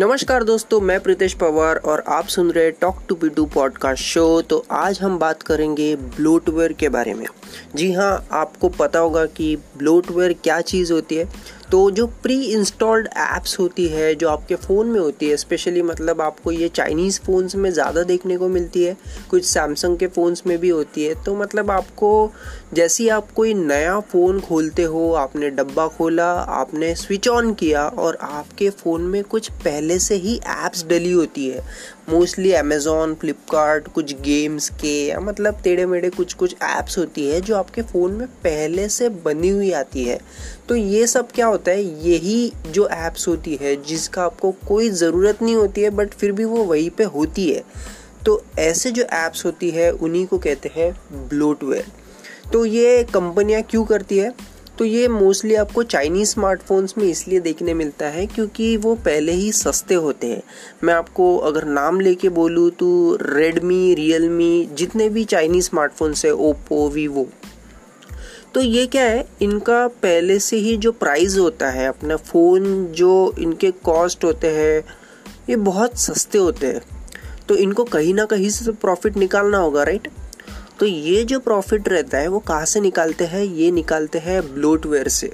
नमस्कार दोस्तों, मैं प्रीतेश पवार और आप सुन रहे talk to be do podcast show तो आज हम बात करेंगे ब्लोटवेयर के बारे में। जी हाँ आपको पता होगा कि ब्लोटवेयर क्या चीज़ होती है। तो जो प्री इंस्टॉल्ड ऐप्स होती है, जो आपके फ़ोन में होती है स्पेशली मतलब आपको ये चाइनीज़ फ़ोन्स में ज़्यादा देखने को मिलती है, कुछ सैमसंग के फ़ोन्स में भी होती है तो मतलब आपको जैसे ही आप कोई नया फ़ोन खोलते हो, आपने डब्बा खोला, आपने स्विच ऑन किया और आपके फ़ोन में कुछ पहले से ही ऐप्स डली होती है मोस्टली अमेज़ोन फ्लिपकार्ट कुछ गेम्स के या मतलब टेढ़े मेढ़े कुछ कुछ ऐप्स होती है जो आपके फ़ोन में पहले से बनी हुई आती है। तो ये सब क्या होता है? यही जो ऐप्स होती है जिसका आपको कोई ज़रूरत नहीं होती है बट फिर भी वो वहीं पे होती है। तो ऐसे जो ऐप्स होती है, उन्हीं को कहते हैं ब्लोटवेयर तो ये कंपनियाँ क्यों करती है? तो ये मोस्टली आपको चाइनीज़ स्मार्टफोन्स में इसलिए देखने मिलता है क्योंकि वो पहले ही सस्ते होते हैं। मैं आपको अगर नाम लेके बोलूँ तो रेडमी रियलमी जितने भी चाइनीज़ स्मार्टफोन्स है ओप्पो वीवो तो ये क्या है? इनका पहले से ही जो प्राइस होता है, अपना फ़ोन जो इनके कॉस्ट होते हैं, ये बहुत सस्ते होते हैं। तो इनको कहीं ना कहीं से प्रॉफिट निकालना होगा राइट तो ये जो प्रॉफिट रहता है, वो कहाँ से निकालते हैं? ये निकालते हैं ब्लूटवेयर से।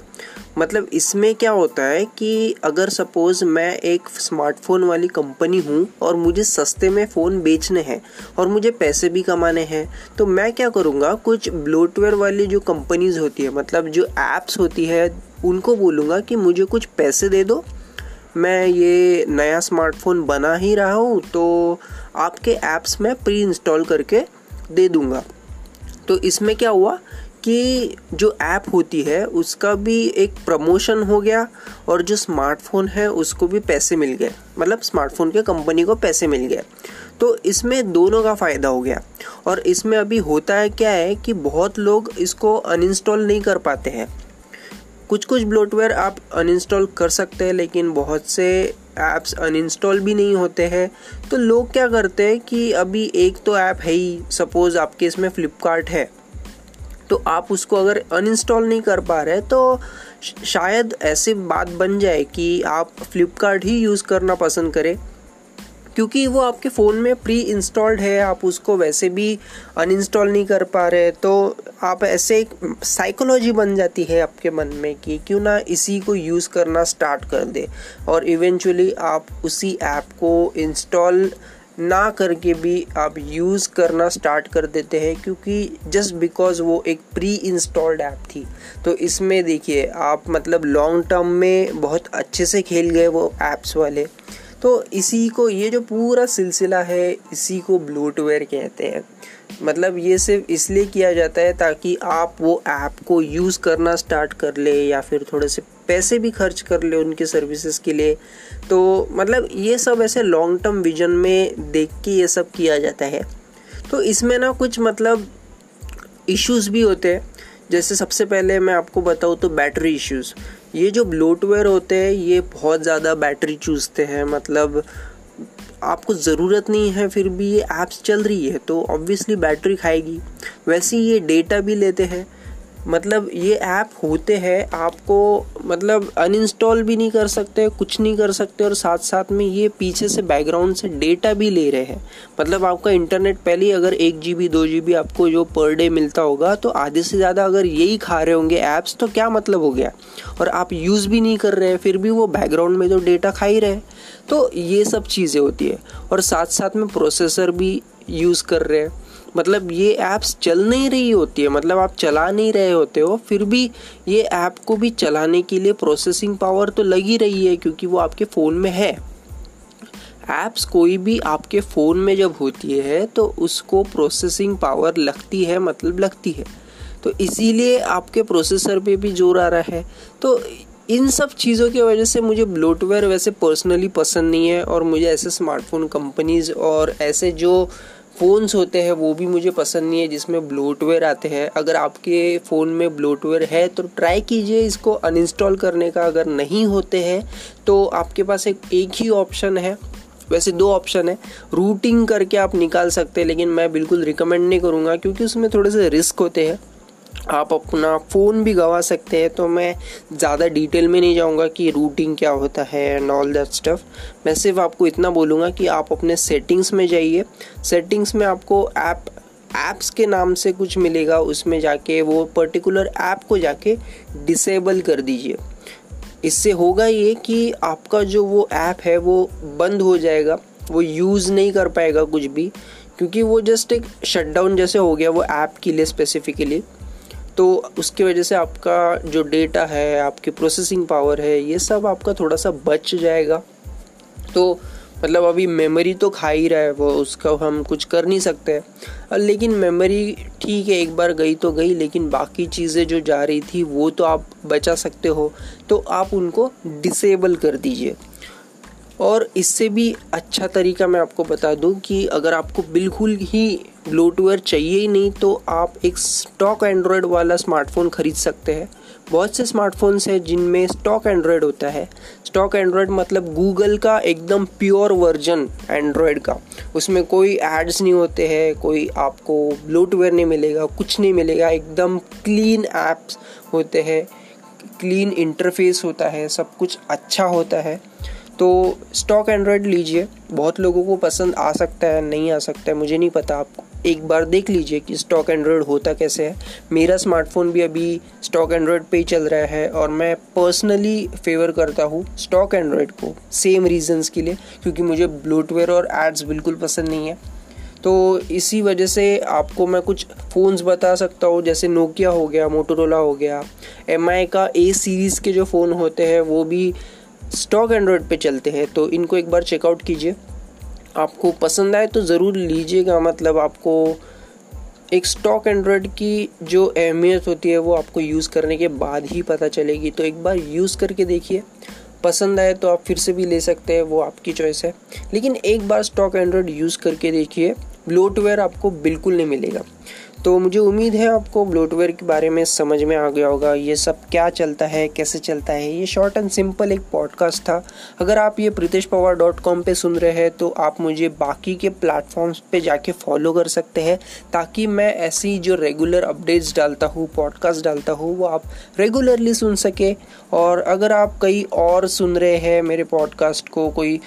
मतलब इसमें क्या होता है कि अगर सपोज़ मैं एक स्मार्टफ़ोन वाली कंपनी हूँ और मुझे सस्ते में फ़ोन बेचने हैं और मुझे पैसे भी कमाने हैं तो मैं क्या करूँगा? कुछ ब्लोटवेयर वाली जो कंपनीज़ होती है मतलब जो ऐप्स होती है, उनको बोलूँगा कि मुझे कुछ पैसे दे दो। मैं ये नया स्मार्टफ़ोन बना ही रहा हूँ तो आपके ऐप्स में प्री इंस्टॉल करके दे दूँगा। तो इसमें क्या हुआ कि जो ऐप होती है, उसका भी एक प्रमोशन हो गया और जो स्मार्टफ़ोन है, उसको भी पैसे मिल गए। मतलब स्मार्टफ़ोन के कंपनी को पैसे मिल गए। तो इसमें दोनों का फ़ायदा हो गया। और इसमें अभी होता है क्या है कि बहुत लोग इसको अनइंस्टॉल नहीं कर पाते हैं। कुछ कुछ ब्लोटवेयर आप अनइंस्टॉल कर सकते हैं, लेकिन बहुत से ऐप्स अनइंस्टॉल भी नहीं होते हैं। तो लोग क्या करते हैं कि अभी एक तो ऐप है ही सपोज़ आपके इसमें फ्लिपकार्ट है। तो आप उसको अगर अनइंस्टॉल नहीं कर पा रहे तो शायद ऐसी बात बन जाए कि आप फ्लिपकार्ट ही यूज़ करना पसंद करें। क्योंकि वो आपके फ़ोन में प्री इंस्टॉल्ड है, आप उसको वैसे भी अनइंस्टॉल नहीं कर पा रहे तो आप ऐसे एक साइकोलॉजी बन जाती है आपके मन में कि क्यों ना इसी को यूज़ करना स्टार्ट कर दे। और इवेंचुअली आप उसी ऐप को इंस्टॉल ना करके भी आप यूज़ करना स्टार्ट कर देते हैं, क्योंकि जस्ट बिकॉज़ वो एक प्री इंस्टॉल्ड ऐप थी। तो इसमें देखिए, आप मतलब लॉन्ग टर्म में बहुत अच्छे से खेल गए वो ऐप्स वाले। तो इसी को, ये जो पूरा सिलसिला है, इसी को ब्लोटवेयर कहते हैं। मतलब ये सिर्फ़ इसलिए किया जाता है ताकि आप वो ऐप को यूज़ करना स्टार्ट कर ले या फिर थोड़े से पैसे भी खर्च कर ले उनके सर्विसेज़ के लिए। तो मतलब ये सब ऐसे लॉन्ग टर्म विजन में देख के ये सब किया जाता है। तो इसमें ना कुछ मतलब इश्यूज़ भी होते हैं। जैसे सबसे पहले मैं आपको बताऊँ तो बैटरी इश्यूज़ ये जो ब्लोटवेयर होते हैं, ये बहुत ज़्यादा बैटरी चूसते हैं मतलब आपको ज़रूरत नहीं है, फिर भी ये ऐप्स चल रही है तो ऑब्वियसली बैटरी खाएगी। वैसे ही ये डेटा भी लेते हैं मतलब ये ऐप होते हैं, आपको मतलब अनइंस्टॉल भी नहीं कर सकते, कुछ नहीं कर सकते और साथ साथ में ये पीछे से बैकग्राउंड से डेटा भी ले रहे हैं। मतलब आपका इंटरनेट पहले ही अगर एक जी बी दो जी बी आपको जो पर डे मिलता होगा तो आधे से ज़्यादा अगर यही खा रहे होंगे ऐप्स तो क्या मतलब हो गया? और आप यूज़ भी नहीं कर रहे हैं, फिर भी वो बैकग्राउंड में जो डेटा खा ही रहे तो ये सब चीज़ें होती है। और साथ साथ में प्रोसेसर भी यूज़ कर रहे हैं। मतलब ये ऐप्स चल नहीं रही होती है मतलब आप चला नहीं रहे होते हो, फिर भी ये ऐप को भी चलाने के लिए प्रोसेसिंग पावर तो लगी रही है क्योंकि वो आपके फ़ोन में है। ऐप्स कोई भी आपके फ़ोन में जब होती है तो उसको प्रोसेसिंग पावर लगती है मतलब लगती है। तो इसीलिए आपके प्रोसेसर पे भी ज़ोर आ रहा है। तो इन सब चीज़ों की वजह से मुझे ब्लोटवेयर वैसे पर्सनली पसंद नहीं है और मुझे ऐसे स्मार्टफ़ोन कंपनीज़ और ऐसे जो फ़ोन्स होते हैं, वो भी मुझे पसंद नहीं है, जिसमें ब्लोटवेयर आते हैं। अगर आपके फ़ोन में ब्लोटवेयर है तो ट्राई कीजिए इसको अनइंस्टॉल करने का। अगर नहीं होते हैं तो आपके पास एक एक ही ऑप्शन है। वैसे दो ऑप्शन है। रूटिंग करके आप निकाल सकते हैं, लेकिन मैं बिल्कुल रिकमेंड नहीं करूँगा, क्योंकि उसमें थोड़े से रिस्क होते हैं। आप अपना फ़ोन भी गवा सकते हैं तो मैं ज़्यादा डिटेल में नहीं जाऊँगा कि रूटिंग क्या होता है एंड ऑल दैट स्टफ़ मैं सिर्फ़ आपको इतना बोलूँगा कि आप अपने सेटिंग्स में जाइए। सेटिंग्स में आपको ऐप ऐप्स के नाम से कुछ मिलेगा, उसमें जाके वो पर्टिकुलर ऐप को जाके डिसेबल कर दीजिए। इससे होगा ये कि आपका जो वो ऐप है, वो बंद हो जाएगा, वो यूज़ नहीं कर पाएगा कुछ भी, क्योंकि वो जस्ट एक शटडाउन जैसे हो गया वो ऐप के लिए स्पेसिफिकली तो उसकी वजह से आपका जो डेटा है, आपकी प्रोसेसिंग पावर है, ये सब आपका थोड़ा सा बच जाएगा। तो मतलब अभी मेमोरी तो खा ही रहा है वो, उसका हम कुछ कर नहीं सकते। लेकिन मेमोरी ठीक है, एक बार गई तो गई, लेकिन बाकी चीज़ें जो जा रही थी, वो तो आप बचा सकते हो। तो आप उनको डिसेबल कर दीजिए। और इससे भी अच्छा तरीका मैं आपको बता दूँ कि अगर आपको बिल्कुल ही ब्लूटूथ चाहिए ही नहीं तो आप एक स्टॉक एंड्रॉयड वाला स्मार्टफ़ोन ख़रीद सकते हैं। बहुत से स्मार्टफोन्स हैं जिनमें स्टॉक एंड्रॉयड होता है। स्टॉक एंड्रॉयड मतलब गूगल का एकदम प्योर वर्जन एंड्रॉयड का। उसमें कोई एड्स नहीं होते हैं, कोई आपको ब्लूटवेयर नहीं मिलेगा, कुछ नहीं मिलेगा, एकदम क्लीन ऐप्स होते हैं क्लीन इंटरफेस होता है, सब कुछ अच्छा होता है। तो स्टॉक एंड्रॉयड लीजिए। बहुत लोगों को पसंद आ सकता है, नहीं आ सकता है, मुझे नहीं पता। आपको एक बार देख लीजिए कि स्टॉक एंड्रॉयड होता कैसे है। मेरा स्मार्टफ़ोन भी अभी स्टॉक एंड्रॉयड पे ही चल रहा है और मैं पर्सनली फेवर करता हूँ स्टॉक एंड्रॉयड को सेम रीजंस के लिए, क्योंकि मुझे ब्लूटवेयर और एड्स बिल्कुल पसंद नहीं है। तो इसी वजह से आपको मैं कुछ फ़ोन्स बता सकता हूँ, जैसे नोकिया हो गया मोटोरोला हो गया। एम का ए सीरीज़ के जो फ़ोन होते हैं, वो भी स्टॉक एंड्रॉयड पे चलते हैं तो इनको एक बार चेकआउट कीजिए। आपको पसंद आए तो ज़रूर लीजिएगा मतलब आपको एक स्टॉक एंड्रॉयड की जो अहमियत होती है वो आपको यूज़ करने के बाद ही पता चलेगी तो एक बार यूज़ करके देखिए। पसंद आए तो आप फिर से भी ले सकते हैं, वो आपकी चॉइस है। लेकिन एक बार स्टॉक एंड्रॉयड यूज़ करके देखिए ब्लोटवेयर आपको बिल्कुल नहीं मिलेगा। तो मुझे उम्मीद है आपको ब्लोटवेयर के बारे में समझ में आ गया होगा, ये सब क्या चलता है, कैसे चलता है। ये शॉर्ट एंड सिंपल एक पॉडकास्ट था। अगर आप ये प्रीतेश पवार डॉट कॉम पर सुन रहे हैं तो आप मुझे बाकी के प्लेटफॉर्म्स पे जाके फॉलो कर सकते हैं, ताकि मैं ऐसी जो रेगुलर अपडेट्स डालता हूँ पॉडकास्ट डालता हूँ, वो आप रेगुलरली सुन सके। और अगर आप कहीं और सुन रहे हैं मेरे पॉडकास्ट को, कोई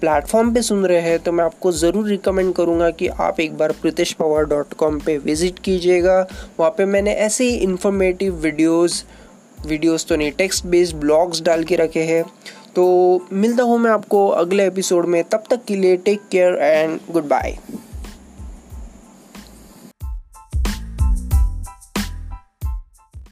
प्लेटफॉर्म पे सुन रहे हैं तो मैं आपको ज़रूर रिकमेंड करूँगा कि आप एक बार प्रीतिश पवार डॉट कॉम पर विज़िट कीजिएगा। वहाँ पे मैंने ऐसे ही इन्फॉर्मेटिव वीडियोज़ वीडियोज़ तो नहीं टेक्स्ट बेस्ड ब्लॉग्स डाल के रखे हैं। तो मिलता हूँ मैं आपको अगले एपिसोड में, तब तक के लिए take care and good bye